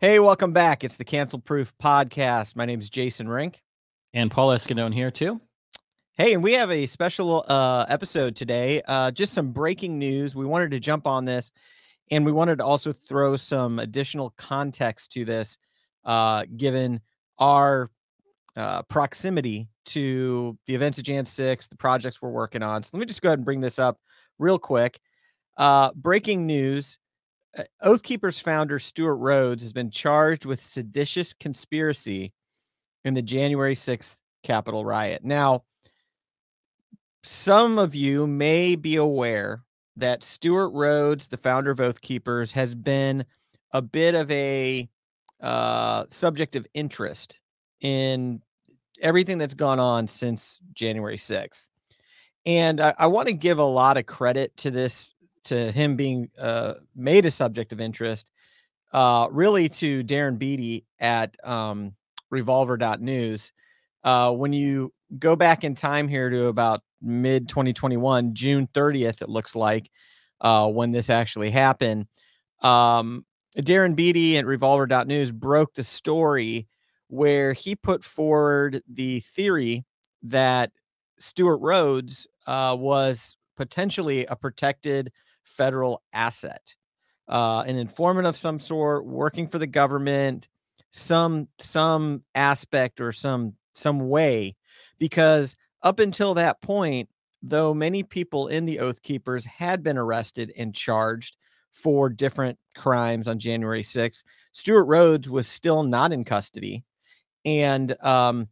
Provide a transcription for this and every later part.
Hey, welcome back. It's the Cancel Proof Podcast. My name is Jason Rink. And Paul Escandone here too. Hey, and we have a special uh, episode today. Uh, just some breaking news. We wanted to jump on this, and we wanted to also throw some additional context to this, uh, given our uh, proximity to the events of Jan 6, the projects we're working on. So let me just go ahead and bring this up real quick. Uh, breaking news Oath Keepers founder Stewart Rhodes has been charged with seditious conspiracy in the January 6th Capitol riot. Now, some of you may be aware that Stewart Rhodes, the founder of Oath Keepers, has been a bit of a uh, subject of interest in everything that's gone on since January 6th. And I, I want to give a lot of credit to this to him being uh, made a subject of interest, uh, really to Darren Beattie at um, revolver.news. Uh, when you go back in time here to about mid 2021, June 30th, it looks like, uh, when this actually happened, um, Darren Beattie at revolver.news broke the story where he put forward the theory that Stewart Rhodes uh, was potentially a protected federal asset, uh, an informant of some sort, working for the government, some some aspect or some some way, because up until that point, though many people in the Oath Keepers had been arrested and charged for different crimes on January 6th, Stewart Rhodes was still not in custody. And um,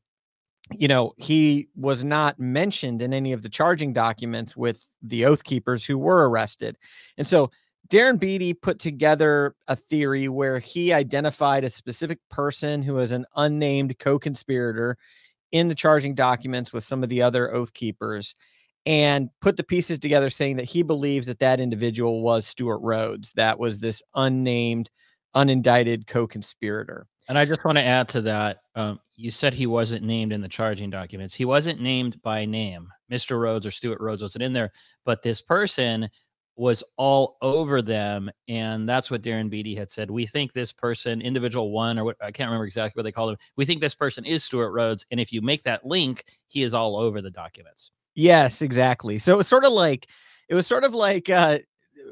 you know, he was not mentioned in any of the charging documents with the Oath Keepers who were arrested. And so Darren Beattie put together a theory where he identified a specific person who was an unnamed co conspirator in the charging documents with some of the other Oath Keepers and put the pieces together saying that he believes that that individual was Stewart Rhodes. That was this unnamed, unindicted co conspirator. And I just want to add to that. Um, you said he wasn't named in the charging documents. He wasn't named by name. Mr. Rhodes or Stewart Rhodes wasn't in there, but this person was all over them. And that's what Darren Beattie had said. We think this person, individual one, or what I can't remember exactly what they called him. We think this person is Stewart Rhodes. And if you make that link, he is all over the documents. Yes, exactly. So it was sort of like, it was sort of like, uh,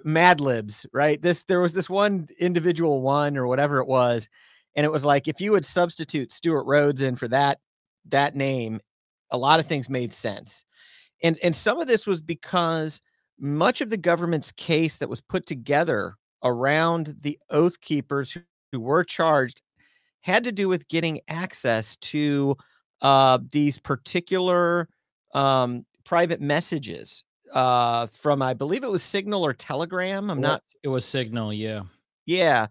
Mad Libs, right? This there was this one individual one or whatever it was, and it was like if you would substitute Stewart Rhodes in for that that name, a lot of things made sense. And and some of this was because much of the government's case that was put together around the oath keepers who, who were charged had to do with getting access to uh, these particular um, private messages uh, from, I believe it was Signal or Telegram. I'm not. It was Signal, yeah. Yeah.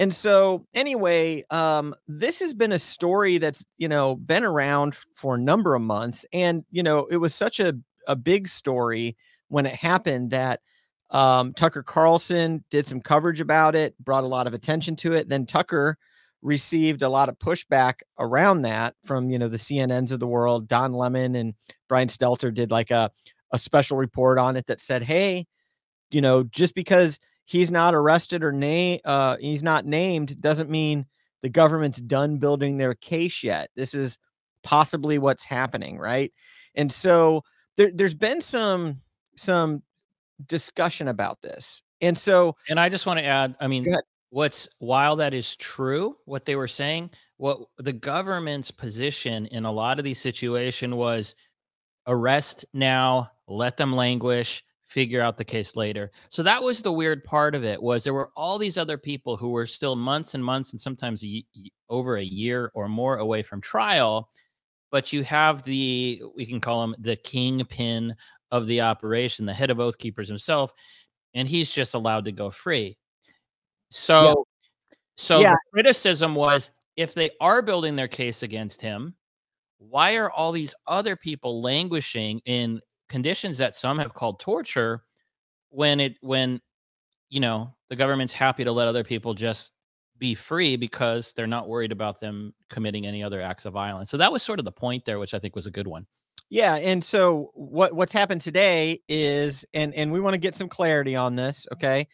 And so anyway, um, this has been a story that's, you know, been around for a number of months. And, you know, it was such a, a big story when it happened that um, Tucker Carlson did some coverage about it, brought a lot of attention to it. Then Tucker received a lot of pushback around that from, you know, the CNNs of the world. Don Lemon and Brian Stelter did like a, a special report on it that said, hey, you know, just because he's not arrested or name uh, he's not named doesn't mean the government's done building their case yet. This is possibly what's happening, right? And so there, there's been some some discussion about this. And so and I just want to add, I mean, what's while that is true, what they were saying, what the government's position in a lot of these situations was arrest now, let them languish, figure out the case later. So that was the weird part of it was there were all these other people who were still months and months and sometimes a, over a year or more away from trial, but you have the we can call him the kingpin of the operation, the head of Oath Keepers himself, and he's just allowed to go free. So yeah. so yeah. the criticism was if they are building their case against him, why are all these other people languishing in conditions that some have called torture when it when you know the government's happy to let other people just be free because they're not worried about them committing any other acts of violence. So that was sort of the point there, which I think was a good one. Yeah, and so what what's happened today is, and and we want to get some clarity on this. Okay,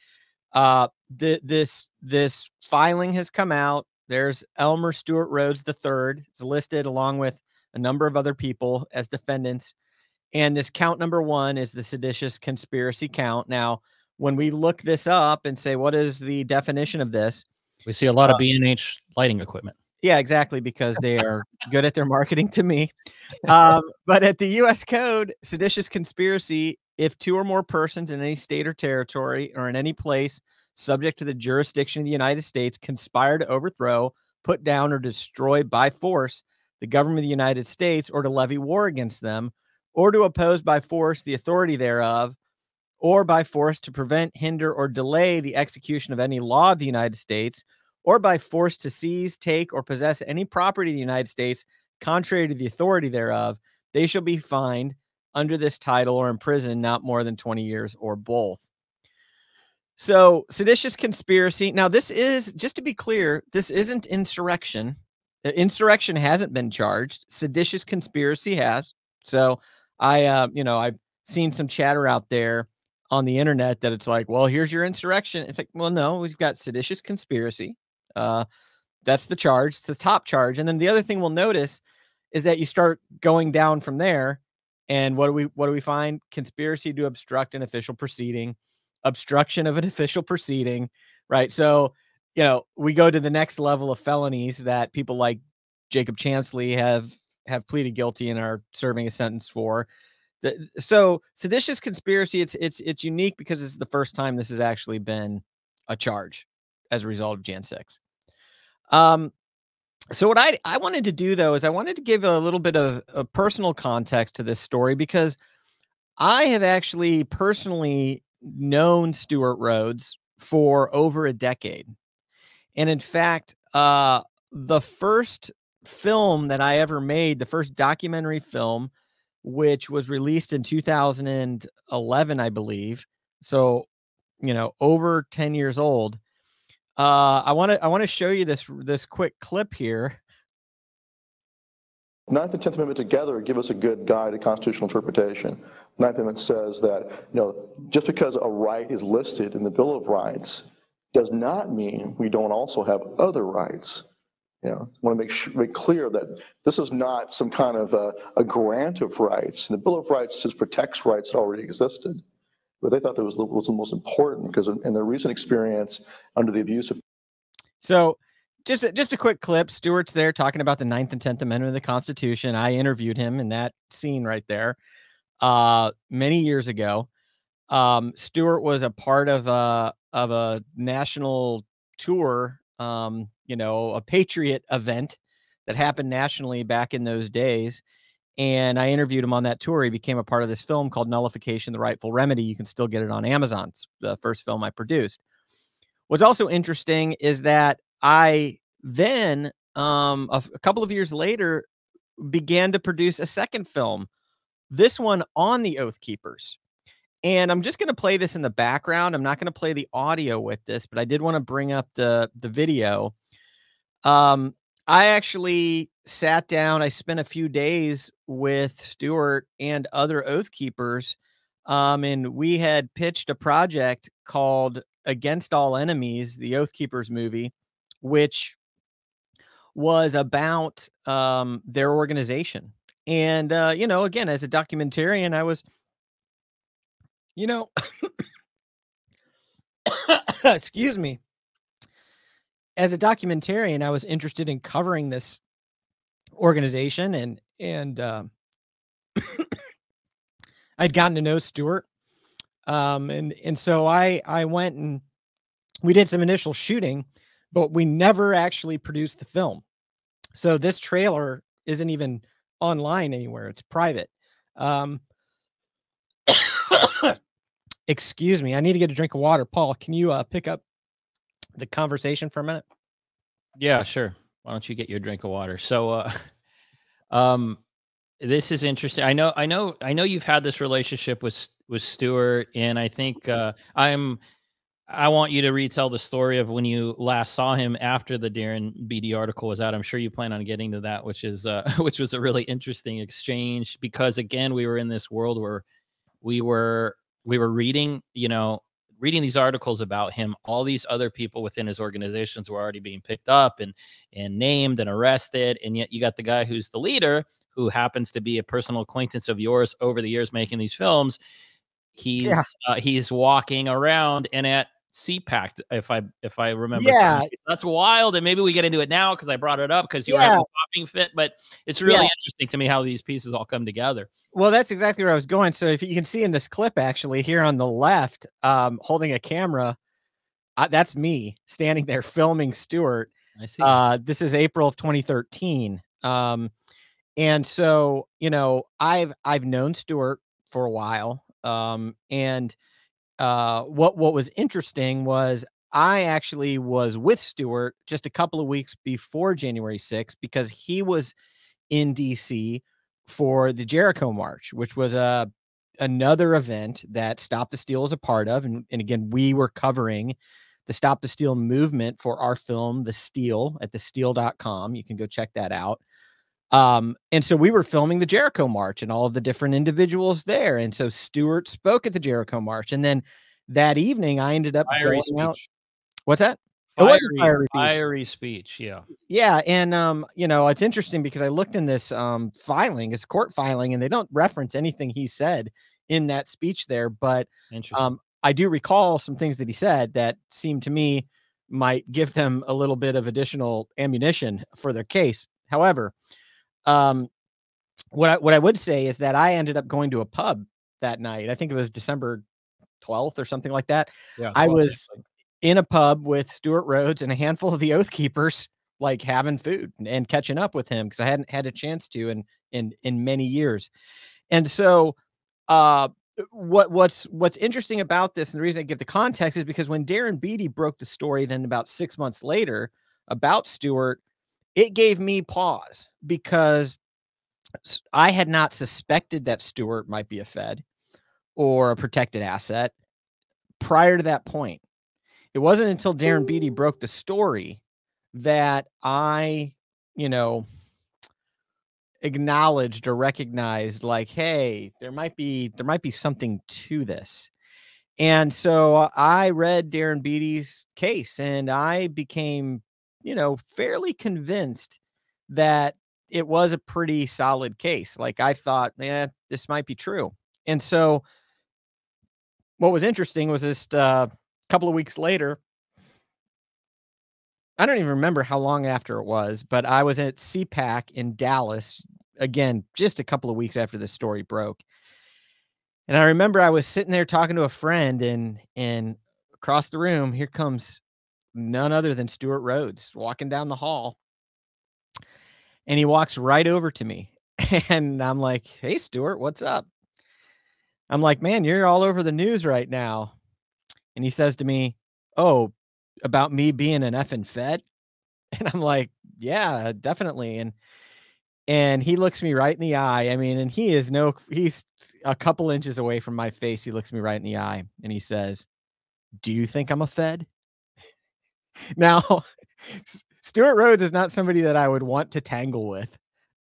uh, the, this this filing has come out. There's Elmer Stewart Rhodes III. It's listed along with a number of other people as defendants. And this count number one is the seditious conspiracy count. Now, when we look this up and say, what is the definition of this? We see a lot uh, of B&H lighting equipment. Yeah, exactly, because they are good at their marketing to me. Um, but at the U.S. Code, seditious conspiracy, if two or more persons in any state or territory or in any place subject to the jurisdiction of the United States conspire to overthrow, put down, or destroy by force the government of the United States or to levy war against them, or to oppose by force the authority thereof, or by force to prevent, hinder, or delay the execution of any law of the United States, or by force to seize, take, or possess any property of the United States contrary to the authority thereof, they shall be fined under this title or imprisoned not more than 20 years or both. So, seditious conspiracy. Now, this is just to be clear, this isn't insurrection. Uh, insurrection hasn't been charged. Seditious conspiracy has. So, I, uh, you know, I've seen some chatter out there on the internet that it's like, well, here's your insurrection. It's like, well, no, we've got seditious conspiracy. Uh, that's the charge. It's the top charge. And then the other thing we'll notice is that you start going down from there. And what do we what do we find? Conspiracy to obstruct an official proceeding obstruction of an official proceeding, right? So, you know, we go to the next level of felonies that people like Jacob Chansley have have pleaded guilty and are serving a sentence for. The, so seditious conspiracy, it's it's it's unique because it's the first time this has actually been a charge as a result of Jan 6. Um, so what I I wanted to do though is I wanted to give a little bit of a personal context to this story because I have actually personally known Stewart Rhodes for over a decade. And in fact, uh, the first film that I ever made, the first documentary film, which was released in 2011, I believe. So, you know, over 10 years old. Uh, I want to I want to show you this this quick clip here Ninth and Tenth Amendment together give us a good guide to constitutional interpretation. Ninth Amendment says that you know just because a right is listed in the Bill of Rights does not mean we don't also have other rights. You know, I want to make, sure, make clear that this is not some kind of a, a grant of rights. And the Bill of Rights just protects rights that already existed. But they thought that was, was the most important because in, in their recent experience under the abuse of. So just a, just a quick clip. Stewart's there talking about the Ninth and Tenth Amendment of the Constitution. I interviewed him in that scene right there, uh, many years ago. Um, Stewart was a part of a of a national tour, um, you know, a patriot event that happened nationally back in those days. And I interviewed him on that tour. He became a part of this film called Nullification: The Rightful Remedy. You can still get it on Amazon. It's the first film I produced. What's also interesting is that I then, um, a, a couple of years later, began to produce a second film, this one on the Oath Keepers. And I'm just going to play this in the background. I'm not going to play the audio with this, but I did want to bring up the the video. Um, I actually sat down. I spent a few days with Stewart and other Oath Keepers, um, and we had pitched a project called "Against All Enemies," the Oath Keepers movie, which was about um, their organization. And, uh, you know, again, as a documentarian, I was, you know, excuse me. As a documentarian, I was interested in covering this organization and, and, uh, I'd gotten to know Stewart. Um, and, and so I, I went and we did some initial shooting but we never actually produced the film. So this trailer isn't even online anywhere. It's private. Um, excuse me. I need to get a drink of water. Paul, can you uh, pick up the conversation for a minute? Yeah, sure. Why don't you get your drink of water? So, uh, um, this is interesting. I know, I know, I know you've had this relationship with with Stewart, and I think uh, I'm I want you to retell the story of when you last saw him after the Darren Beattie article was out. I'm sure you plan on getting to that, which is uh, which was a really interesting exchange because again, we were in this world where we were we were reading, you know, reading these articles about him, all these other people within his organizations were already being picked up and and named and arrested, and yet you got the guy who's the leader, who happens to be a personal acquaintance of yours over the years making these films. He's yeah. uh, he's walking around and at CPAC, if I if I remember. Yeah, that's wild, and maybe we get into it now because I brought it up because you yeah. were having a popping fit. But it's really yeah. interesting to me how these pieces all come together. Well, that's exactly where I was going. So if you can see in this clip, actually here on the left, um, holding a camera, uh, that's me standing there filming Stewart. I see. Uh, this is April of 2013. Um, and so you know, I've I've known Stewart for a while, um, and uh, what what was interesting was I actually was with Stewart just a couple of weeks before January 6th because he was in DC for the Jericho March, which was a another event that Stop the Steal is a part of. And, and again, we were covering the Stop the Steal movement for our film, The Steal, at thesteal.com. You can go check that out. Um, and so we were filming the Jericho March and all of the different individuals there. And so Stewart spoke at the Jericho March. And then that evening I ended up fiery going speech. out. What's that? Fiery, it was a fiery, fiery speech. Yeah. Yeah. And um, you know, it's interesting because I looked in this um filing, it's court filing, and they don't reference anything he said in that speech there. But um I do recall some things that he said that seemed to me might give them a little bit of additional ammunition for their case. However, um, what I, what I would say is that I ended up going to a pub that night. I think it was December 12th or something like that. Yeah, I was in a pub with Stewart Rhodes and a handful of the Oath Keepers, like having food and catching up with him because I hadn't had a chance to in in in many years. And so, uh, what what's what's interesting about this, and the reason I give the context is because when Darren Beattie broke the story, then about six months later about Stewart, it gave me pause because I had not suspected that Stewart might be a Fed or a protected asset prior to that point. It wasn't until Darren Beattie broke the story that I, you know, acknowledged or recognized like, hey, there might be there might be something to this. And so I read Darren Beattie's case and I became you know, fairly convinced that it was a pretty solid case. Like I thought, man, this might be true. And so what was interesting was just a uh, couple of weeks later, I don't even remember how long after it was, but I was at CPAC in Dallas again, just a couple of weeks after the story broke. And I remember I was sitting there talking to a friend and and across the room, here comes none other than Stewart Rhodes walking down the hall. And he walks right over to me. And I'm like, hey, Stewart, what's up? I'm like, man, you're all over the news right now. And he says to me, oh, about me being an effing Fed. And I'm like, yeah, definitely. And and he looks me right in the eye. I mean, and he is no, he's a couple inches away from my face. He looks me right in the eye and he says, Do you think I'm a Fed? Now, Stewart Rhodes is not somebody that I would want to tangle with.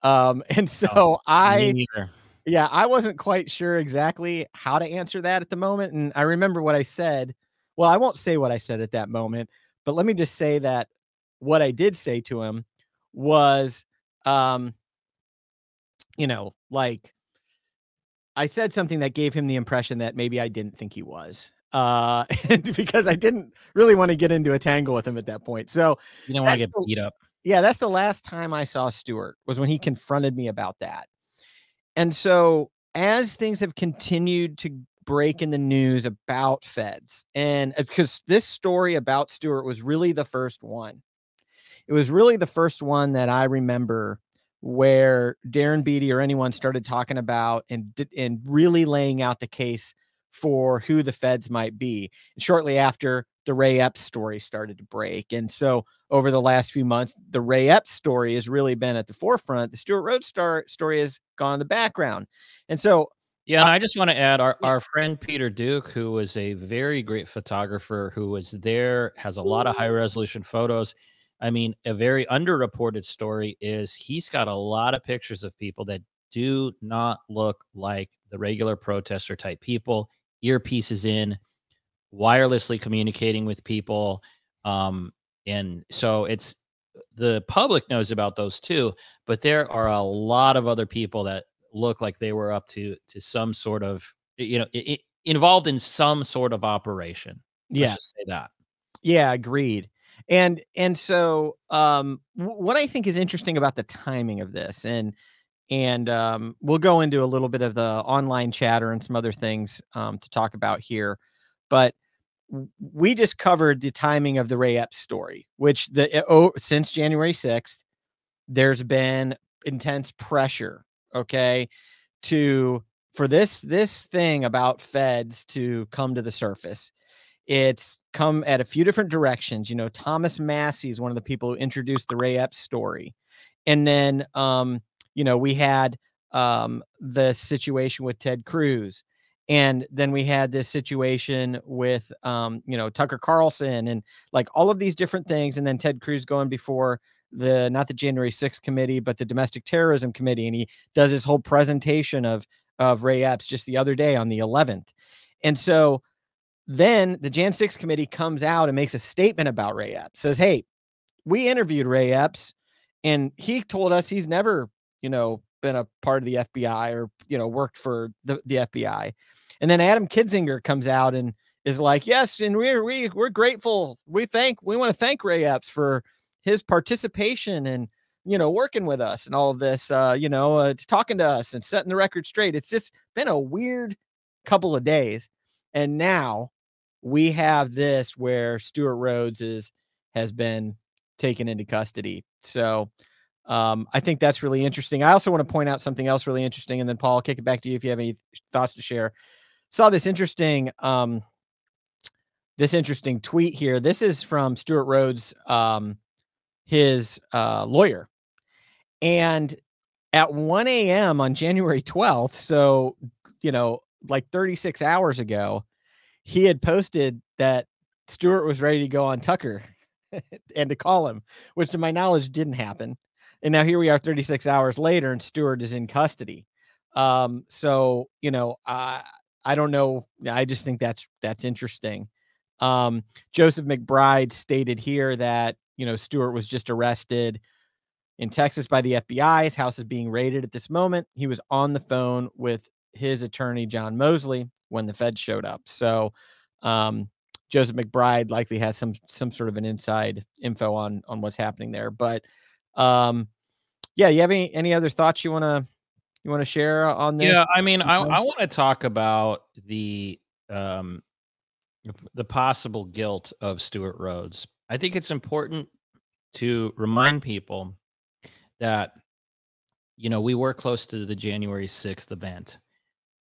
Um, and so oh, I, yeah, I wasn't quite sure exactly how to answer that at the moment. And I remember what I said. Well, I won't say what I said at that moment, but let me just say that what I did say to him was, um, you know, like I said something that gave him the impression that maybe I didn't think he was uh because I didn't really want to get into a tangle with him at that point. So you don't want to get the, beat up. Yeah, that's the last time I saw Stewart was when he confronted me about that. And so as things have continued to break in the news about feds and because uh, this story about Stewart was really the first one. It was really the first one that I remember where Darren Beattie or anyone started talking about and and really laying out the case for who the feds might be. And shortly after, the Ray Epps story started to break. And so over the last few months, the Ray Epps story has really been at the forefront. The Stewart Rhodes star story has gone in the background. And so yeah, and I just want to add our, our friend Peter Duke, who was a very great photographer who was there, has a lot of high resolution photos. I mean, a very underreported story is he's got a lot of pictures of people that do not look like the regular protester type people earpieces in, wirelessly communicating with people. Um, and so it's the public knows about those too, but there are a lot of other people that look like they were up to to some sort of you know it, involved in some sort of operation. Yeah, say that. Yeah, agreed. And and so um what I think is interesting about the timing of this and and um, we'll go into a little bit of the online chatter and some other things um, to talk about here. But we just covered the timing of the Ray Epps story, which the eh, oh, since January 6th, there's been intense pressure, okay, to for this this thing about feds to come to the surface. It's come at a few different directions. You know, Thomas Massie is one of the people who introduced the Ray Epps story. And then um, you know, we had um, the situation with Ted Cruz. And then we had this situation with, um, you know, Tucker Carlson and like all of these different things. And then Ted Cruz going before the, not the January 6th committee, but the domestic terrorism committee. And he does his whole presentation of, of Ray Epps just the other day on the 11th. And so then the Jan 6 committee comes out and makes a statement about Ray Epps, says, Hey, we interviewed Ray Epps and he told us he's never you know, been a part of the FBI or, you know, worked for the, the FBI. And then Adam Kinzinger comes out and is like, yes, and we're we we're grateful. We thank we want to thank Ray Epps for his participation and you know working with us and all this, uh, you know, uh, talking to us and setting the record straight. It's just been a weird couple of days, and now we have this where Stewart Rhodes is has been taken into custody. So um, I think that's really interesting. I also want to point out something else really interesting, and then Paul, I'll kick it back to you if you have any thoughts to share. Saw this interesting, um, this interesting tweet here. This is from Stewart Rhodes, um, his uh, lawyer, and at 1 a.m. on January 12th, so you know, like 36 hours ago, he had posted that Stewart was ready to go on Tucker and to call him, which to my knowledge didn't happen. And now here we are 36 hours later and Stewart is in custody. Um, so, you know, I I don't know. I just think that's that's interesting. Um, Joseph McBride stated here that, you know, Stewart was just arrested in Texas by the FBI. His house is being raided at this moment. He was on the phone with his attorney, John Moseley, when the Fed showed up. So, um, Joseph McBride likely has some some sort of an inside info on on what's happening there. But um, yeah, you have any any other thoughts you want to you want to share on this? Yeah, I mean, I I want to talk about the um the possible guilt of Stewart Rhodes. I think it's important to remind people that you know we were close to the January 6th event.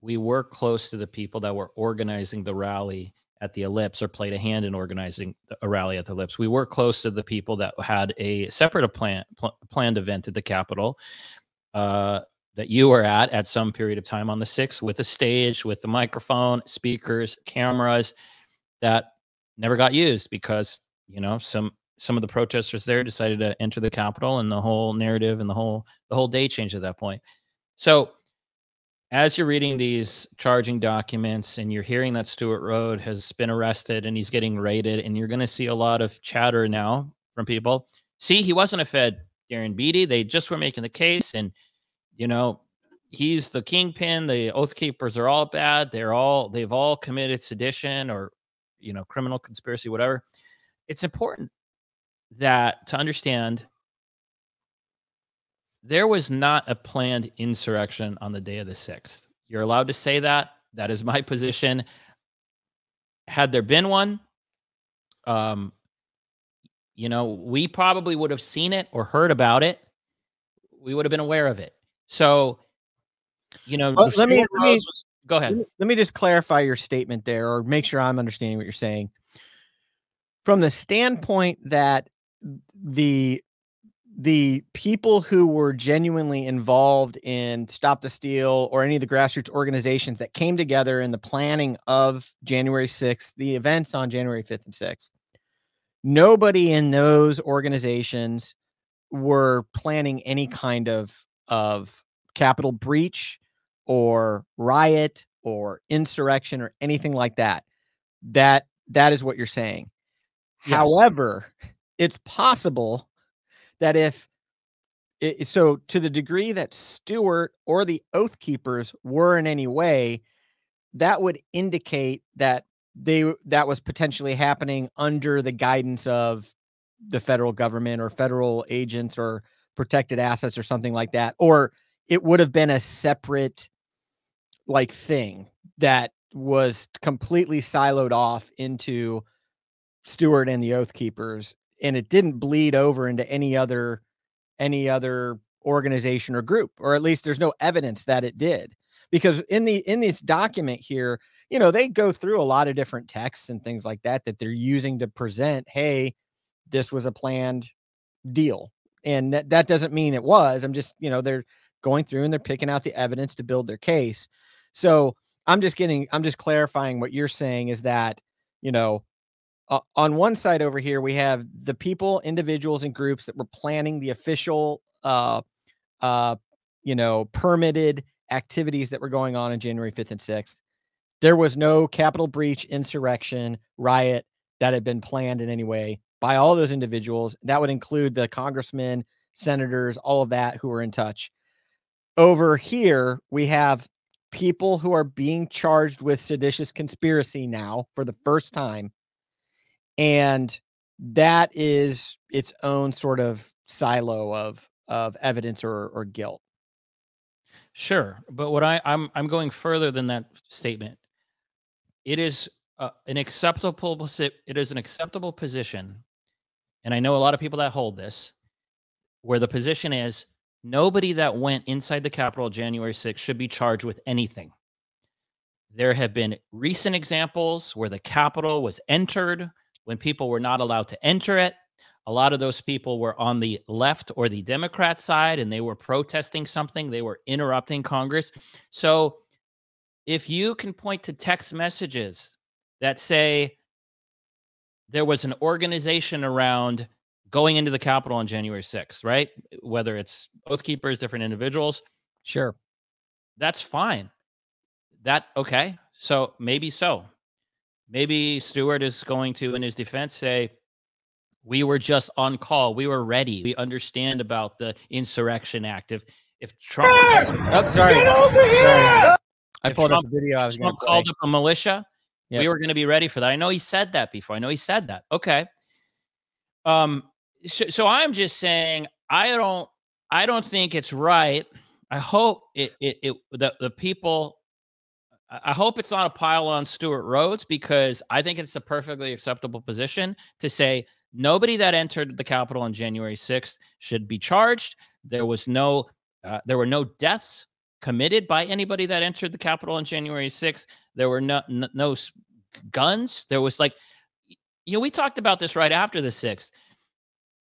We were close to the people that were organizing the rally at the Ellipse or played a hand in organizing a rally at the Ellipse. We were close to the people that had a separate plan, pl- planned event at the Capitol uh, that you were at at some period of time on the 6th with a stage, with the microphone, speakers, cameras that never got used because, you know, some some of the protesters there decided to enter the Capitol and the whole narrative and the whole the whole day changed at that point. So as you're reading these charging documents and you're hearing that Stewart Road has been arrested and he's getting raided, and you're going to see a lot of chatter now from people. See, he wasn't a Fed, Darren Beattie. They just were making the case, and you know, he's the kingpin. The Oath Keepers are all bad. They're all they've all committed sedition or you know criminal conspiracy, whatever. It's important that to understand there was not a planned insurrection on the day of the 6th. You're allowed to say that. That is my position. Had there been one, um, you know, we probably would have seen it or heard about it. We would have been aware of it. So, you know, well, let, me, let me was, go ahead. Let me just clarify your statement there or make sure I'm understanding what you're saying. From the standpoint that the the people who were genuinely involved in Stop the Steal or any of the grassroots organizations that came together in the planning of January 6th, the events on January 5th and 6th, nobody in those organizations were planning any kind of of Capitol breach or riot or insurrection or anything like that. That that is what you're saying. Yes. However, it's possible that if it, so to the degree that Stewart or the Oath Keepers were in any way, that would indicate that they that was potentially happening under the guidance of the federal government or federal agents or protected assets or something like that or it would have been a separate like thing that was completely siloed off into Stewart and the Oath Keepers and it didn't bleed over into any other any other organization or group or at least there's no evidence that it did. Because in the in this document here you know they go through a lot of different texts and things like that that they're using to present hey this was a planned deal. And that, that doesn't mean it was i'm just you know they're going through and they're picking out the evidence to build their case. So i'm just getting i'm just clarifying what you're saying is that you know uh, on one side over here we have the people individuals and groups that were planning the official uh uh you know permitted activities that were going on in january 5th and 6th there was no Capitol breach insurrection riot that had been planned in any way by all those individuals. That would include the congressmen senators all of that who were in touch. Over here we have people who are being charged with seditious conspiracy now for the first time and that is its own sort of silo of of evidence or or guilt. Sure, but what I I'm I'm going further than that statement. It is uh, an acceptable it is an acceptable position, and I know a lot of people that hold this, where the position is nobody that went inside the Capitol January 6th should be charged with anything. There have been recent examples where the Capitol was entered when people were not allowed to enter it. A lot of those people were on the left or the Democrat side and they were protesting something, they were interrupting Congress. So if you can point to text messages that say there was an organization around going into the Capitol on January 6th, right? Whether it's Oath Keepers, different individuals. Sure. That's fine. That, okay. So maybe so. Maybe Stewart is going to, in his defense, say, we were just on call. We were ready. We understand about the Insurrection Act. If if Trump, oh, sorry, sorry, I pulled Trump, up the video. I was Trump called up a militia. Yep. We were going to be ready for that. I know he said that before. I know he said that. Okay. Um. So, so I'm just saying I don't. I don't think it's right. I hope it it, it the the people I hope it's not a pile on Stewart Rhodes because I think it's a perfectly acceptable position to say nobody that entered the Capitol on January 6th should be charged. There was no, uh, there were no deaths committed by anybody that entered the Capitol on January 6th. There were no, no, no guns. There was like, you know, we talked about this right after the 6th.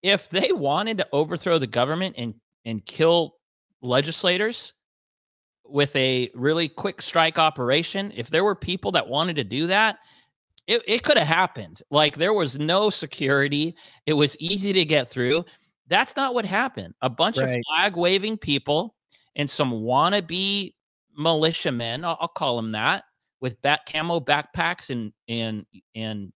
If they wanted to overthrow the government and and kill legislators, with a really quick strike operation, if there were people that wanted to do that, it, it could have happened. Like there was no security, it was easy to get through. That's not what happened. A bunch right. of flag waving people and some wannabe militiamen, I'll, I'll call them that, with bat camo backpacks and and and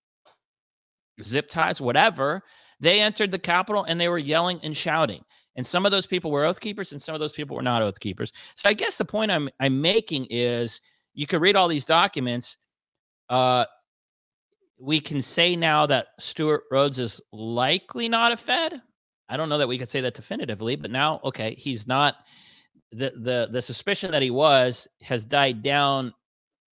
zip ties, whatever. They entered the Capitol and they were yelling and shouting. And some of those people were oath keepers and some of those people were not oath keepers. So I guess the point I'm I'm making is you could read all these documents. Uh, we can say now that Stewart Rhodes is likely not a Fed. I don't know that we could say that definitively, but now, okay, he's not. The the the suspicion that he was has died down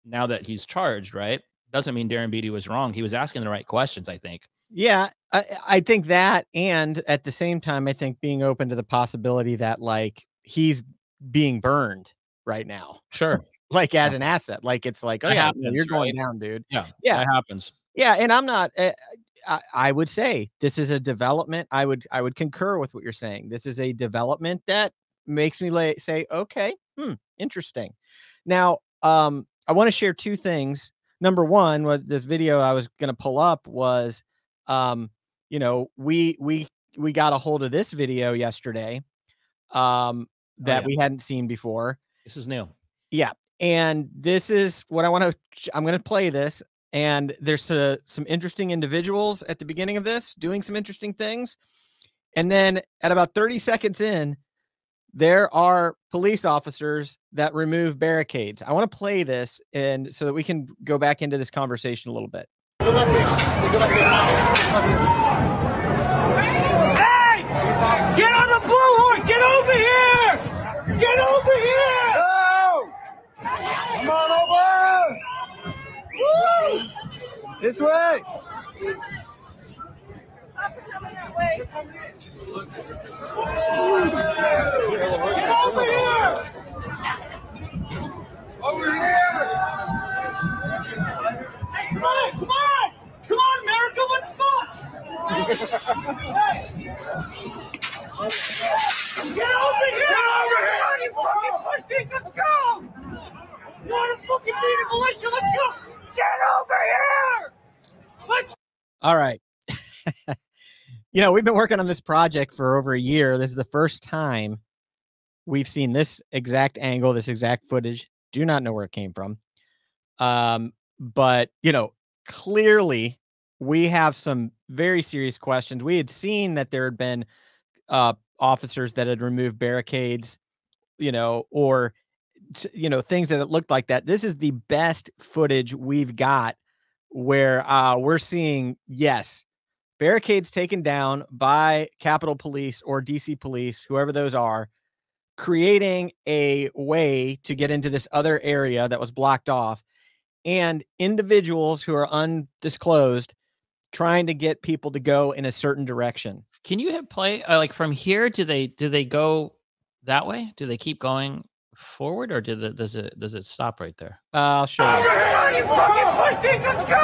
now that he's charged. Right? Doesn't mean Darren Beattie was wrong. He was asking the right questions. I think. Yeah, I, I think that, and at the same time, I think being open to the possibility that like he's being burned right now. Sure. like as an asset. Like it's like, oh that yeah, happens, you're going right? down, dude. Yeah. Yeah. That happens. Yeah. And I'm not, uh, I, I would say this is a development. I would, I would concur with what you're saying. This is a development that makes me lay, say, okay, hmm, interesting. Now, um, I want to share two things. Number one, what this video I was going to pull up was um, you know, we we we got a hold of this video yesterday um oh, that oh, yeah. we hadn't seen before. This is new. Yeah. And this is what I want to I'm going to play this and there's uh, some interesting individuals at the beginning of this doing some interesting things. And then at about 30 seconds in, there are police officers that remove barricades. I want to play this and so that we can go back into this conversation a little bit. Hey! Get on the blue horn! Get over here! Get over here! No! Come on over! Woo! This way! Get over here! Over here! Come on, come on! Come on, America, let's fuck! Get over here! Get over here! You fucking pussies, let's go! You wanna fucking be the militia? Let's go! Get over here! Let's All right. you know, we've been working on this project for over a year. This is the first time we've seen this exact angle, this exact footage. Do not know where it came from. Um, but you know, clearly we have some very serious questions. We had seen that there had been uh officers that had removed barricades, you know, or you know, things that it looked like that. This is the best footage we've got where uh we're seeing yes, barricades taken down by Capitol Police or DC Police, whoever those are, creating a way to get into this other area that was blocked off, and individuals who are undisclosed trying to get people to go in a certain direction. Can you hit play? Uh, like from here, do they do they go that way? Do they keep going forward, or did it, does it does it stop right there? Uh, I'll show over you. here, you fucking pussies! Let's go!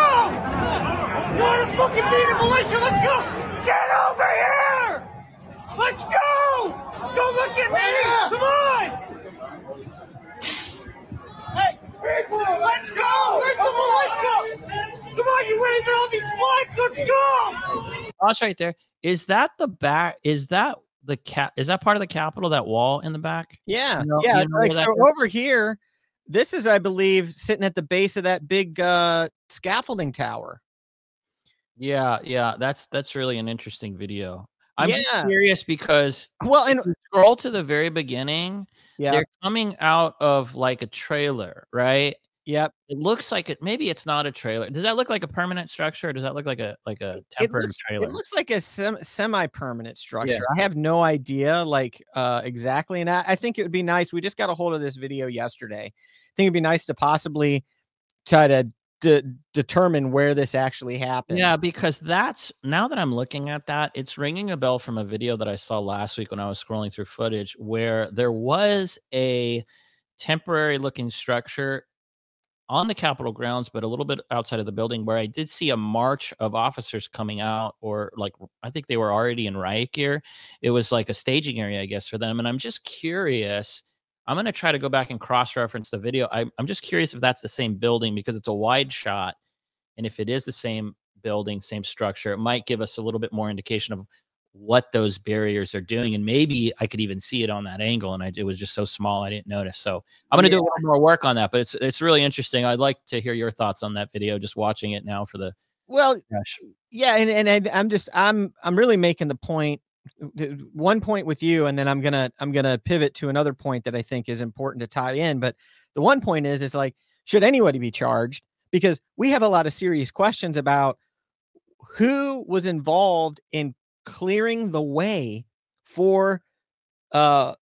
You wanna fucking be the militia? Let's go! Get over here! Let's go! Don't look at me! Come on! Hey, people, let's go! Where's the militia? Come on, you waving all these flags? Let's go! Oh, it's right there. Is that the back? Is that the cap? Is that part of the Capitol? That wall in the back? Yeah, You know- yeah. you know like so is? over here, this is, I believe, sitting at the base of that big uh scaffolding tower. Yeah, yeah. That's that's really an interesting video. I'm just curious because Well, and scroll to the very beginning, yeah, they're coming out of like a trailer, right? yep. It looks like it. Maybe it's not a trailer. Does that look like a permanent structure, or does that look like a like a It temporary looks, trailer? it looks like a sem- semi-permanent structure. I have no idea, like uh exactly, and I, I think it would be nice. We just got a hold of this video yesterday. I think it'd be nice to possibly try to de- determine where this actually happened. Yeah, because that's now that I'm looking at that, it's ringing a bell from a video that I saw last week when I was scrolling through footage where there was a temporary looking structure on the Capitol grounds, but a little bit outside of the building where I did see a march of officers coming out, or like I think they were already in riot gear. It was like a staging area, I guess, for them. And I'm just curious. I'm going to try to go back and cross reference the video. I, I'm just curious if that's the same building because it's a wide shot. And if it is the same building, same structure, it might give us a little bit more indication of what those barriers are doing. And maybe I could even see it on that angle. And I, it was just so small, I didn't notice. So I'm going to do a little more work on that. But it's it's really interesting. I'd like to hear your thoughts on that video. Just watching it now for the Well, gosh. yeah, and and I, I'm just I'm I'm really making the point. One point with you, and then I'm gonna I'm gonna pivot to another point that I think is important to tie in. But the one point is is like, should anybody be charged? Because we have a lot of serious questions about who was involved in clearing the way for uh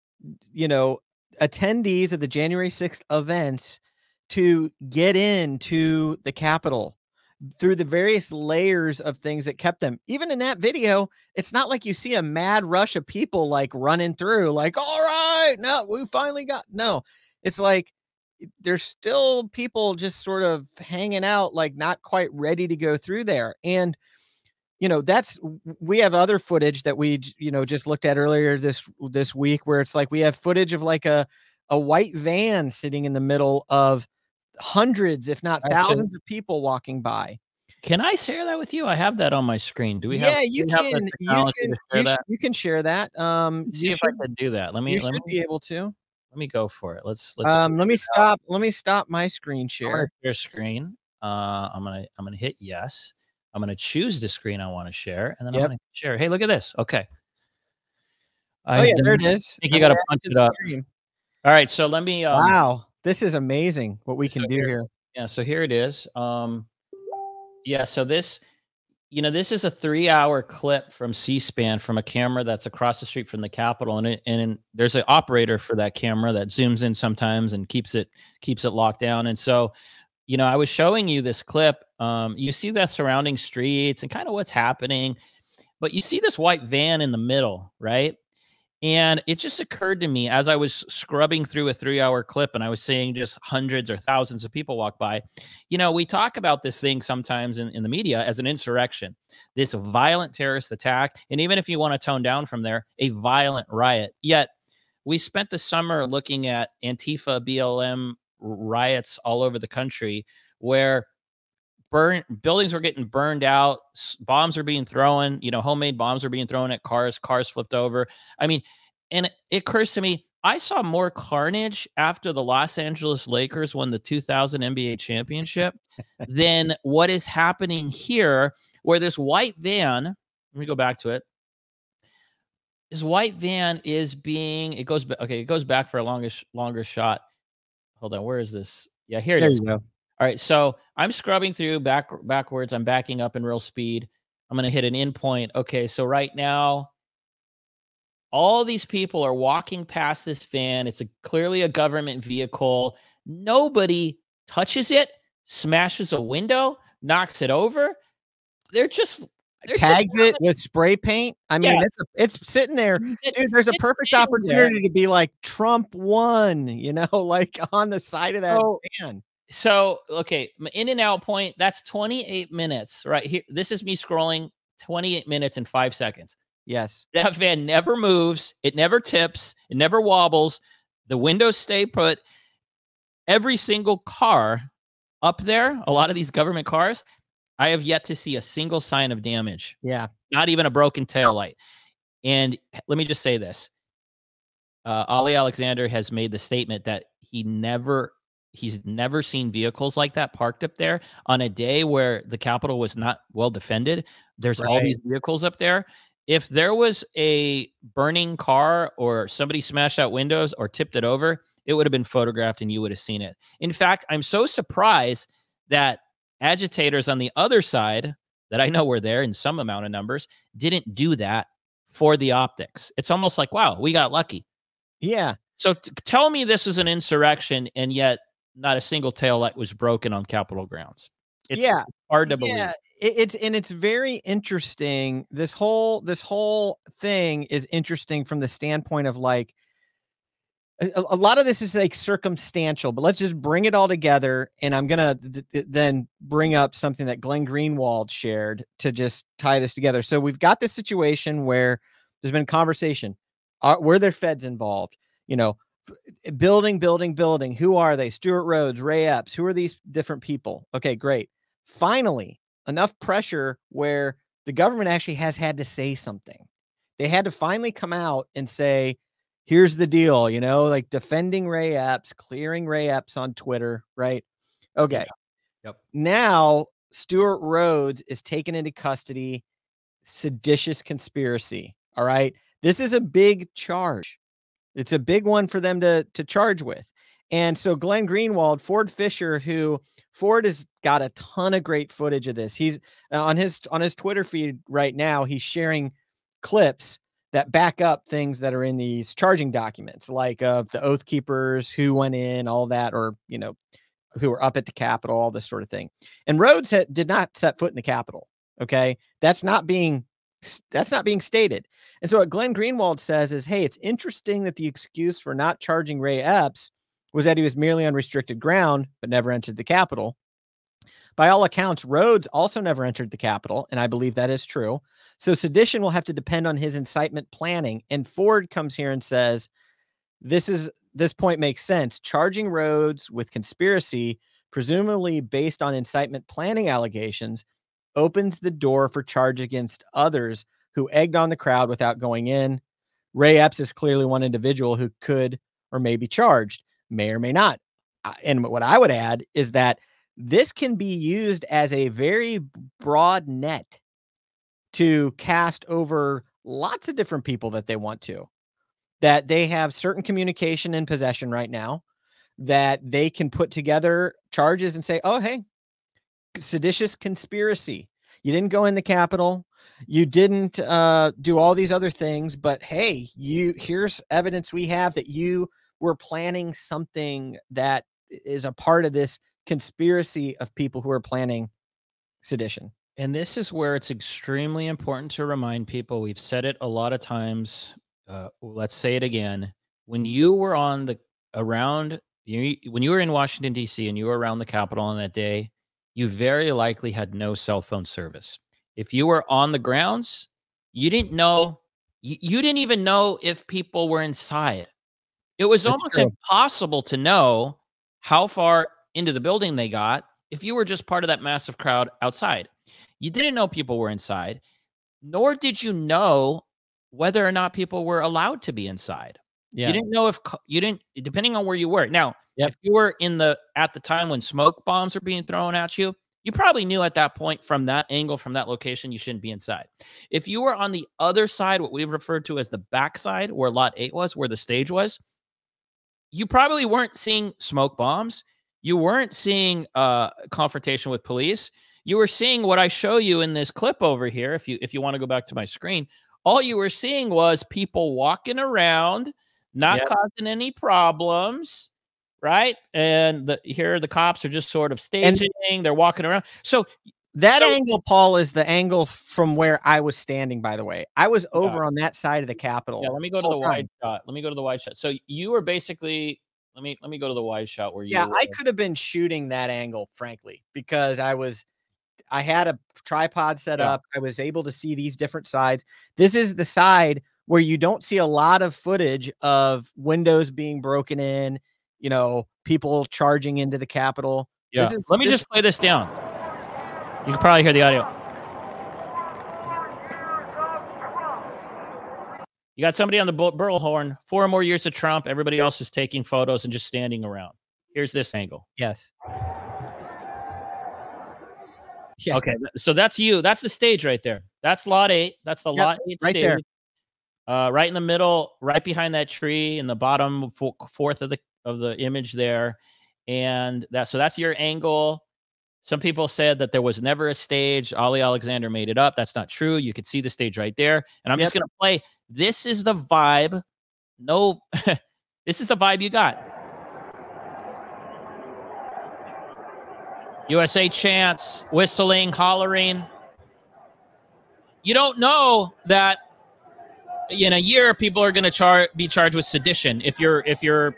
you know attendees of the January 6th event to get into the Capitol through the various layers of things that kept them. Even in that video, it's not like you see a mad rush of people like running through, like, all right, no, we finally got no. It's like there's still people just sort of hanging out, like not quite ready to go through there. And you know, that's we have other footage that we you know just looked at earlier this this week where it's like we have footage of like a a white van sitting in the middle of hundreds, if not thousands of people walking by. Can I share that with you? I have that on my screen. Do we have? yeah, you we have the can. You can. share You, sh- that? you can share that. Um, See if should, I can do that. Let me you let should me, be able to. let me go for it. Let's let's Um, let me stop. Let me stop my screen share. share screen. Uh, I'm gonna I'm gonna hit yes. I'm gonna choose the screen I want to share, and then Yep. I'm gonna share. Hey, look at this. Okay. Oh I've yeah, there it is. think you I'm gotta punch it up. All right, so let me. Um, wow, this is amazing what we so can do here- here. Yeah, so here it is. Um, yeah, so this, you know, this is a three-hour clip from C-SPAN from a camera that's across the street from the Capitol, and it, and there's an operator for that camera that zooms in sometimes and keeps it keeps it locked down. And so, you know, I was showing you this clip. Um, you see the surrounding streets and kind of what's happening, but you see this white van in the middle, right? And it just occurred to me as I was scrubbing through a three hour clip and I was seeing just hundreds or thousands of people walk by. You know, we talk about this thing sometimes in, in the media as an insurrection, this violent terrorist attack. And even if you want to tone down from there, a violent riot. Yet we spent the summer looking at Antifa, BLM riots all over the country where burn buildings were getting burned out bombs are being thrown you know homemade bombs are being thrown at cars cars flipped over. I mean and it, occurs to me i saw more carnage after the los angeles lakers won the 2000 nba championship than what is happening here where this white van let me go back to it. This white van is being it goes okay it goes back for a longish longer shot. Hold on where is this? Yeah here it There is. you go. All right, so I'm scrubbing through back backwards. I'm backing up in real speed. I'm going to hit an endpoint. Okay, so right now, all these people are walking past this van. It's a clearly a government vehicle. Nobody touches it, smashes a window, knocks it over. They're just they're just Tags it with spray paint. I mean, Yeah. it's it's sitting there, it- dude. There's a perfect sitting there. opportunity to be like Trump won, you know, like on the side of that So- van. So, okay, in and out point, that's 28 minutes right here. This is me scrolling 28 minutes and five seconds. Yes. That van never moves. It never tips. It never wobbles. The windows stay put. Every single car up there, a lot of these government cars, I have yet to see a single sign of damage, Yeah. not even a broken tail light. And let me just say this uh, Ali Alexander has made the statement that he never. He's never seen vehicles like that parked up there on a day where the Capitol was not well defended. There's all these vehicles up there if there was a burning car or somebody smashed out windows or tipped it over, it would have been photographed and you would have seen it. In fact, I'm so surprised that agitators on the other side that I know were there in some amount of numbers didn't do that for the optics. It's almost like, wow, we got lucky. Yeah. So t- tell me this is an insurrection and yet not a single tail light was broken on Capitol grounds. It's yeah. hard to believe. Yeah, it, it's and it's very interesting. This whole this whole thing is interesting from the standpoint of like a, a- lot of this is like circumstantial, but let's just bring it all together. And I'm gonna th- th- then bring up something that Glenn Greenwald shared to just tie this together. So we've got this situation where there's been conversation. Are, were there feds involved? You know, building, building, building. Who are they? Stewart Rhodes, Ray Epps. Who are these different people? Okay, great finally enough pressure where the government actually has had to say something. They had to finally come out and say, here's the deal, you know, like defending Ray Epps, clearing Ray Epps on Twitter, right? Okay. Yep. Now, Stewart Rhodes is taken into custody, seditious conspiracy. All right. This is a big charge. It's a big one for them to to charge with. And so Glenn Greenwald, Ford Fisher, who Ford has got a ton of great footage of this. He's uh, on his on his Twitter feed right now. He's sharing clips that back up things that are in these charging documents, like of the oath keepers who went in, all that, or you know, who were up at the Capitol, all this sort of thing. And Rhodes did not set foot in the Capitol. Okay, that's not being that's not being stated. And so what Glenn Greenwald says is, hey, it's interesting that the excuse for not charging Ray Epps was that he was merely on restricted ground, but never entered the Capitol. By all accounts, Rhodes also never entered the Capitol, and I believe that is true. So sedition will have to depend on his incitement planning. And Ford comes here and says, "This is this point makes sense. Charging Rhodes with conspiracy, presumably based on incitement planning allegations, opens the door for charge against others who egged on the crowd without going in. Ray Epps is clearly one individual who could or may be charged, may or may not. And what I would add is that this can be used as a very broad net to cast over lots of different people that they want to. That they have certain communication in possession right now, that they can put together charges and say, oh, hey, seditious conspiracy. You didn't go in the Capitol. You didn't uh, do all these other things, but hey, you here's evidence we have that you were planning something that is a part of this conspiracy of people who are planning sedition. And this is where it's extremely important to remind people. We've said it a lot of times. Uh, let's say it again. When you were on the around you, when you were in Washington D.C. and you were around the Capitol on that day, you very likely had no cell phone service. If you were on the grounds, you didn't know. You, you didn't even know if people were inside. It was That's almost true. impossible to know how far into the building they got if you were just part of that massive crowd outside. You didn't know people were inside, nor did you know whether or not people were allowed to be inside. Yeah. You didn't know if you didn't, depending on where you were. Now, yep. if you were in the at the time when smoke bombs are being thrown at you, you probably knew at that point from that angle, from that location, you shouldn't be inside. If you were on the other side, what we've referred to as the backside, where lot eight was, where the stage was, you probably weren't seeing smoke bombs you weren't seeing uh, confrontation with police. You were seeing what I show you in this clip over here. If you if you want to go back to my screen, all you were seeing was people walking around, not yep. causing any problems, right? And the, here the cops are just sort of staging. And they're walking around. So that so, angle, Paul, is the angle from where I was standing. By the way, I was over on that side of the Capitol. Yeah, let me go to the time. wide shot. Let me go to the wide shot. So you were basically let me let me go to the wide shot where you. Yeah, I could have been shooting that angle, frankly, because I was, I had a tripod set yeah. up. I was able to see these different sides. This is the side where you don't see a lot of footage of windows being broken in. You know, people charging into the Capitol. Yeah. Is, let me just play this down. You can probably hear the audio. You got somebody on the burl horn, four more years of Trump. Everybody else is taking photos and just standing around. Here's this angle. Yes. Yeah. Okay. So that's you. That's the stage right there. That's lot eight. That's the yep, lot eight right stage. There. Uh, right in the middle, right behind that tree in the bottom fourth of the of the image there. And that so that's your angle. Some people said that there was never a stage. Ali Alexander made it up. That's not true. You could see the stage right there. And I'm yep. just going to play. This is the vibe. No, this is the vibe you got. USA chants, whistling, hollering. You don't know that in a year people are going to char- be charged with sedition if you're if you're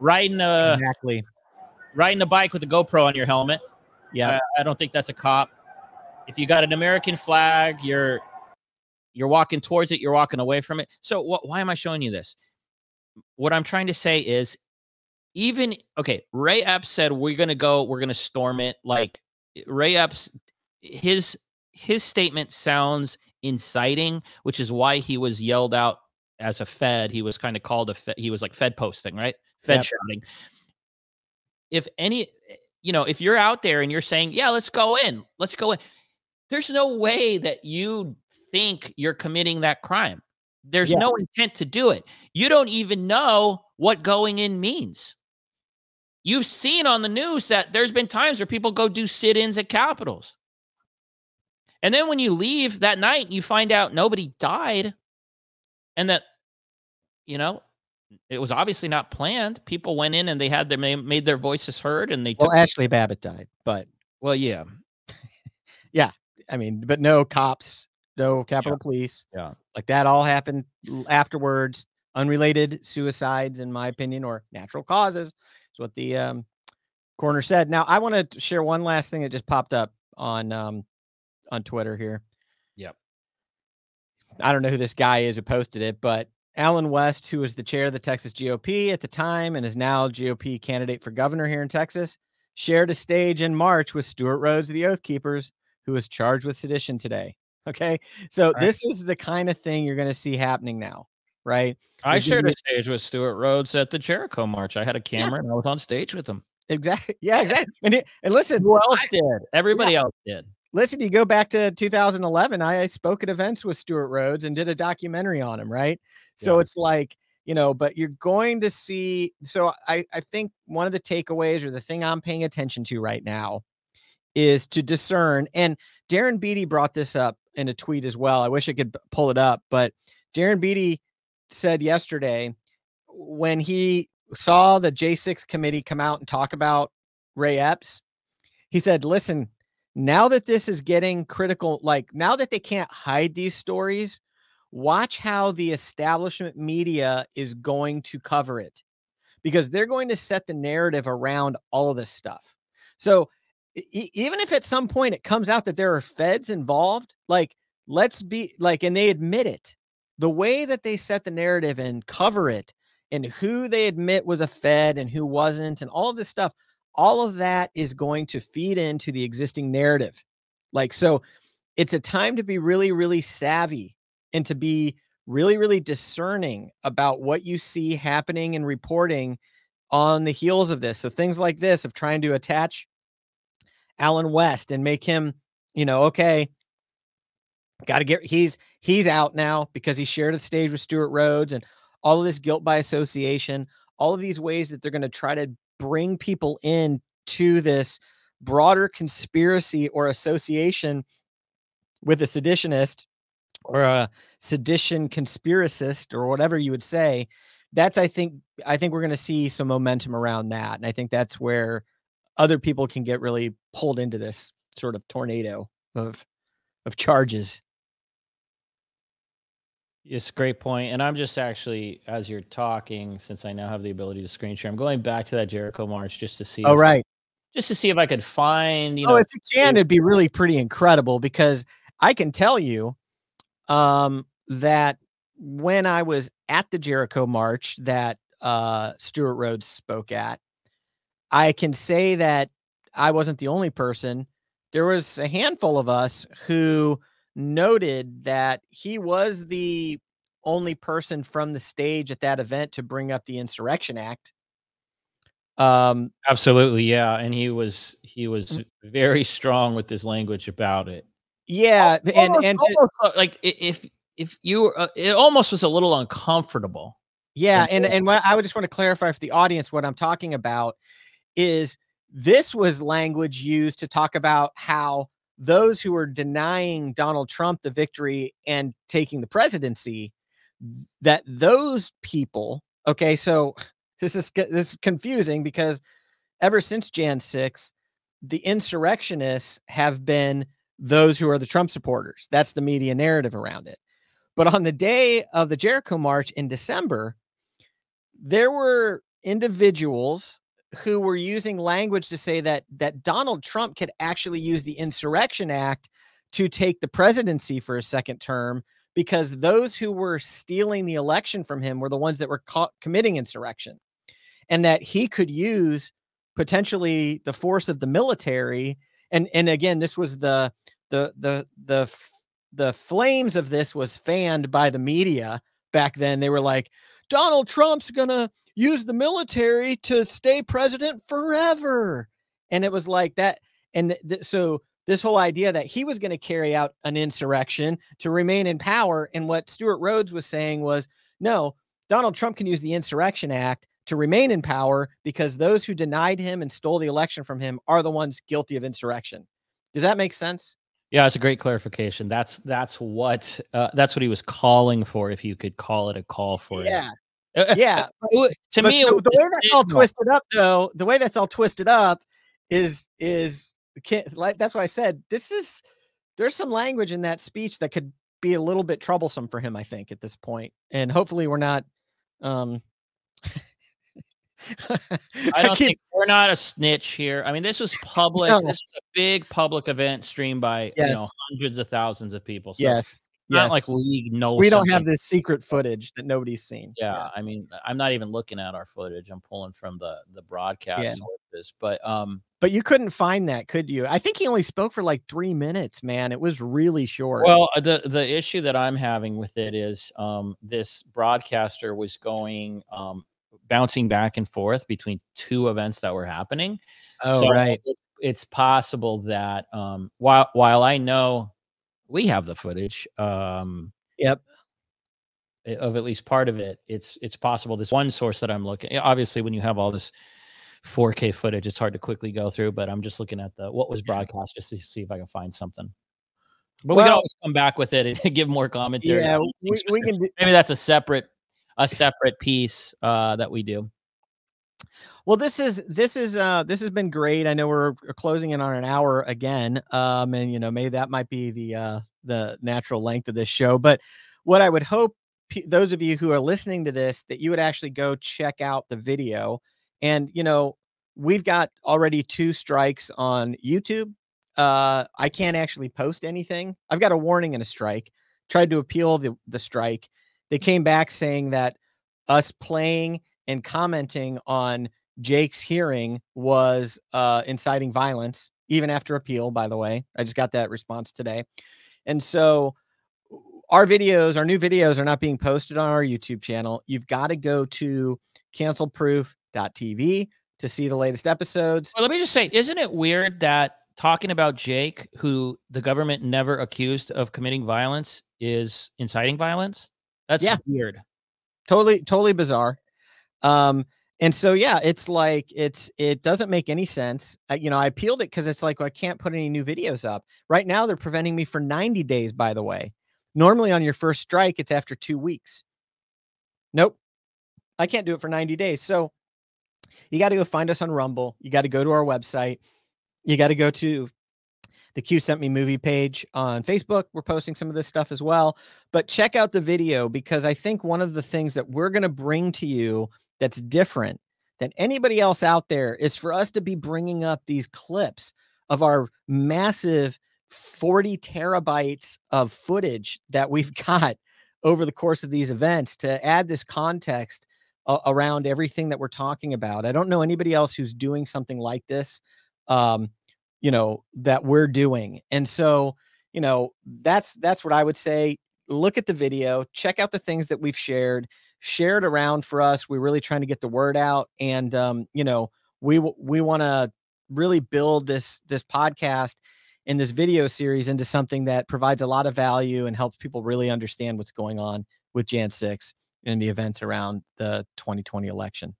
riding a exactly riding a bike with a GoPro on your helmet. Yeah, I, I don't think that's a cop. If you got an American flag, you're you're walking towards it, you're walking away from it. So wh- why am I showing you this? What I'm trying to say is even okay, Ray Epps said we're going to go, we're going to storm it. Like Ray Epps his his statement sounds inciting, which is why he was yelled out as a Fed. He was kind of called a Fed, he was like Fed posting, right? Fed yep. shouting if any, eh, you know, if you're out there and you're saying, yeah, let's go in, let's go in, there's no way that you think you're committing that crime. There's yeah. no intent to do it. You don't even know what going in means. You've seen on the news that there's been times where people go do sit ins at capitals. And then when you leave that night, you find out nobody died and that, you know, it was obviously not planned. People went in and they had their made their voices heard, and they. Well, Ashley Babbitt died, but well, yeah, yeah. I mean, but no cops, no Capitol yeah. Police, yeah, like that all happened afterwards. Unrelated suicides, in my opinion, or natural causes, is what the um, coroner said. Now, I want to share one last thing that just popped up on um, on Twitter here. Yep. I don't know who this guy is who posted it, but Allen West, who was the chair of the Texas GOP at the time and is now GOP candidate for governor here in Texas, shared a stage in March with Stewart Rhodes of the Oath Keepers, who was charged with sedition today. Okay. So right. this is the kind of thing you're going to see happening now, right? I shared a stage with Stewart Rhodes at the Jericho March. I had a camera yeah. and I was on stage with him. Exactly. Yeah, exactly. And it, and listen, who else I, did? Everybody yeah. else did. Listen, you go back to 2011. I spoke at events with Stewart Rhodes and did a documentary on him, right? So yeah. it's like you know, but you're going to see. So I I think one of the takeaways or the thing I'm paying attention to right now is to discern. And Darren Beattie brought this up in a tweet as well. I wish I could pull it up, but Darren Beattie said yesterday when he saw the J6 committee come out and talk about Ray Epps, he said, listen, now that this is getting critical, like now that they can't hide these stories, watch how the establishment media is going to cover it because they're going to set the narrative around all of this stuff. So e- even if at some point it comes out that there are feds involved, like let's be like, and they admit it, the way that they set the narrative and cover it and who they admit was a Fed and who wasn't, and all of this stuff, all of that is going to feed into the existing narrative. Like, so it's a time to be really, really savvy and to be really, really discerning about what you see happening and reporting on the heels of this. So things like this of trying to attach Allen West and make him, you know, okay, got to get he's he's out now because he shared a stage with Stewart Rhodes and all of this guilt by association, all of these ways that they're going to try to bring people in to this broader conspiracy or association with a seditionist or a sedition conspiracist or whatever you would say that's i think i think we're going to see some momentum around that and i think that's where other people can get really pulled into this sort of tornado of of charges it's a great point. And I'm just actually, as you're talking, since I now have the ability to screen share, I'm going back to that Jericho March just to see. Oh, right. just to see if I could find, you oh, know. if you can, it'd be really pretty incredible because I can tell you um, that when I was at the Jericho March that uh, Stewart Rhodes spoke at, I can say that I wasn't the only person. There was a handful of us who noted that he was the only person from the stage at that event to bring up the Insurrection Act. Um, absolutely, yeah, and he was he was mm. very strong with his language about it. Yeah, and and to, uh, like if if you uh, it almost was a little uncomfortable. Yeah, and and what I would just want to clarify for the audience what I'm talking about is this was language used to talk about how those who are denying Donald Trump the victory and taking the presidency, that those people, okay, so this is this is confusing because ever since Jan 6, the insurrectionists have been those who are the Trump supporters. That's the media narrative around it. But on the day of the Jericho March in December, there were individuals who were using language to say that that Donald Trump could actually use the Insurrection Act to take the presidency for a second term because those who were stealing the election from him were the ones that were caught committing insurrection. And that he could use potentially the force of the military. And and again this was the the the the the flames of this was fanned by the media back then. They were like Donald Trump's going to use the military to stay president forever. And it was like that. And th- th- so this whole idea that he was going to carry out an insurrection to remain in power. And what Stewart Rhodes was saying was no, Donald Trump can use the Insurrection Act to remain in power because those who denied him and stole the election from him are the ones guilty of insurrection. Does that make sense? Yeah, it's a great clarification. That's that's what uh, that's what he was calling for. If you could call it a call for yeah. it. yeah. to me, the, the way that's all twisted up, though, the way that's all twisted up is is like that's why I said this is there's some language in that speech that could be a little bit troublesome for him. I think at this point, and hopefully we're not. um I don't I think we're not a snitch here. I mean, this was public. No. This was a big public event streamed by yes. you know hundreds of thousands of people. So yes, not like we know. We don't have this secret footage that nobody's seen. Yeah, yeah, I mean, I'm not even looking at our footage. I'm pulling from the the broadcast yeah. sources. But um, but you couldn't find that, could you? I think he only spoke for like three minutes. Man, it was really short. Well, uh, the the issue that I'm having with it is um, this broadcaster was going um bouncing back and forth between two events that were happening. Oh, so right. It's, it's possible that um, while while I know we have the footage, um, yep, of at least part of it, it's it's possible. This one source that I'm looking, obviously, when you have all this 4K footage, it's hard to quickly go through. But I'm just looking at the what was broadcast just to see if I can find something. But well, we can always come back with it and give more commentary. Yeah, we, we can. Do- Maybe that's a separate a separate piece uh, that we do. Well, this is this is uh this has been great. I know we're closing in on an hour again. Um, and you know, maybe that might be the uh the natural length of this show. But what I would hope those of you who are listening to this that you would actually go check out the video. And you know, we've got already two strikes on YouTube. Uh, I can't actually post anything. I've got a warning and a strike. Tried to appeal the the strike. They came back saying that us playing and commenting on Jake's hearing was uh, inciting violence, even after appeal, by the way. I just got that response today. And so our videos, our new videos are not being posted on our YouTube channel. You've got to go to cancelproof.tv to see the latest episodes. Well, let me just say, isn't it weird that talking about Jake, who the government never accused of committing violence, is inciting violence? That's yeah. weird. Totally, totally bizarre. Um, and so yeah, it's like it's it doesn't make any sense. I, you know, I appealed it because it's like well, I can't put any new videos up right now. They're preventing me for 90 days. By the way, normally on your first strike, it's after two weeks. Nope, I can't do it for 90 days. So you got to go find us on Rumble. You got to go to our website. You got to go to the Q sent me movie page on Facebook. We're posting some of this stuff as well. But check out the video because I think one of the things that we're going to bring to you that's different than anybody else out there is for us to be bringing up these clips of our massive 40 terabytes of footage that we've got over the course of these events to add this context around everything that we're talking about. I don't know anybody else who's doing something like this, um, you know, that we're doing. And so, you know, that's that's what I would say. Look at the video, check out the things that we've shared, share it around for us. We're really trying to get the word out, and um, you know, we we want to really build this this podcast in this video series into something that provides a lot of value and helps people really understand what's going on with Jan 6 and the events around the 2020 election.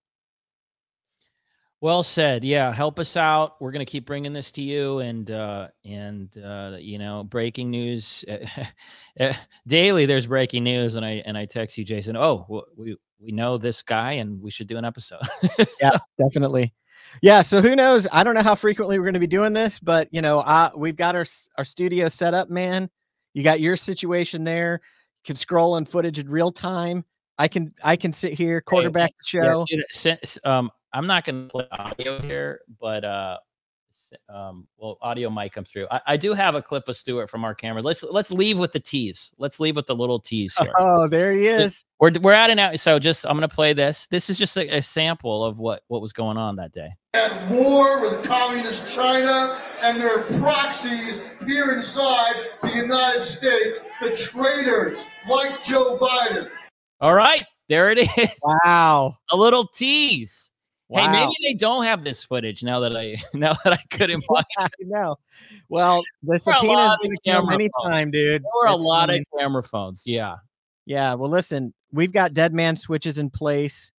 Well said. Yeah, help us out. We're going to keep bringing this to you, and uh, and uh, you know, breaking news eh, daily. There's breaking news, and I and I text you, Jason. Oh, we we know this guy, and we should do an episode. so. Yeah, definitely. Yeah. So who knows? I don't know how frequently we're going to be doing this, but you know, uh, we've got our our studio set up, man. You got your situation there. You can scroll on footage in real time. I can I can sit here quarterback hey, the show. Yeah, dude, um, I'm not going to play audio here, but uh, um, well, audio might come through. I, I, do have a clip of Stewart from our camera. Let's let's leave with the tease. Let's leave with the little tease here. Oh, there he is. We're we're at an out. So just I'm going to play this. This is just a, a, sample of what what was going on that day. At war with communist China and their proxies here inside the United States, the traitors like Joe Biden. All right, there it is. Wow, a little tease. Wow. Hey, maybe they don't have this footage now that I now that I couldn't find it. no. Well, the subpoena is going to come anytime, dude. There were a lot of camera phones. Yeah. Yeah. Well, listen, we've got dead man switches in place.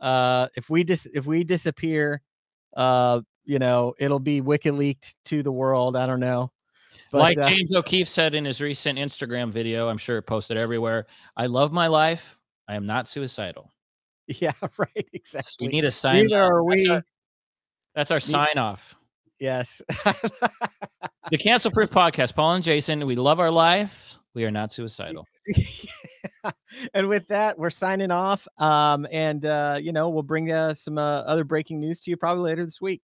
Uh, if we dis if we disappear, uh, you know, it'll be wiki leaked to the world. I don't know. But, like uh, James O'Keefe said in his recent Instagram video, I'm sure it posted everywhere. I love my life. I am not suicidal. Yeah, right. Exactly. We need a sign. Neither are we. That's our, that's our sign off. Yes. the Cancel Proof Podcast. Paul and Jason, we love our life. We are not suicidal. yeah. And with that, we're signing off. Um, and uh, you know, we'll bring uh, some uh, other breaking news to you probably later this week.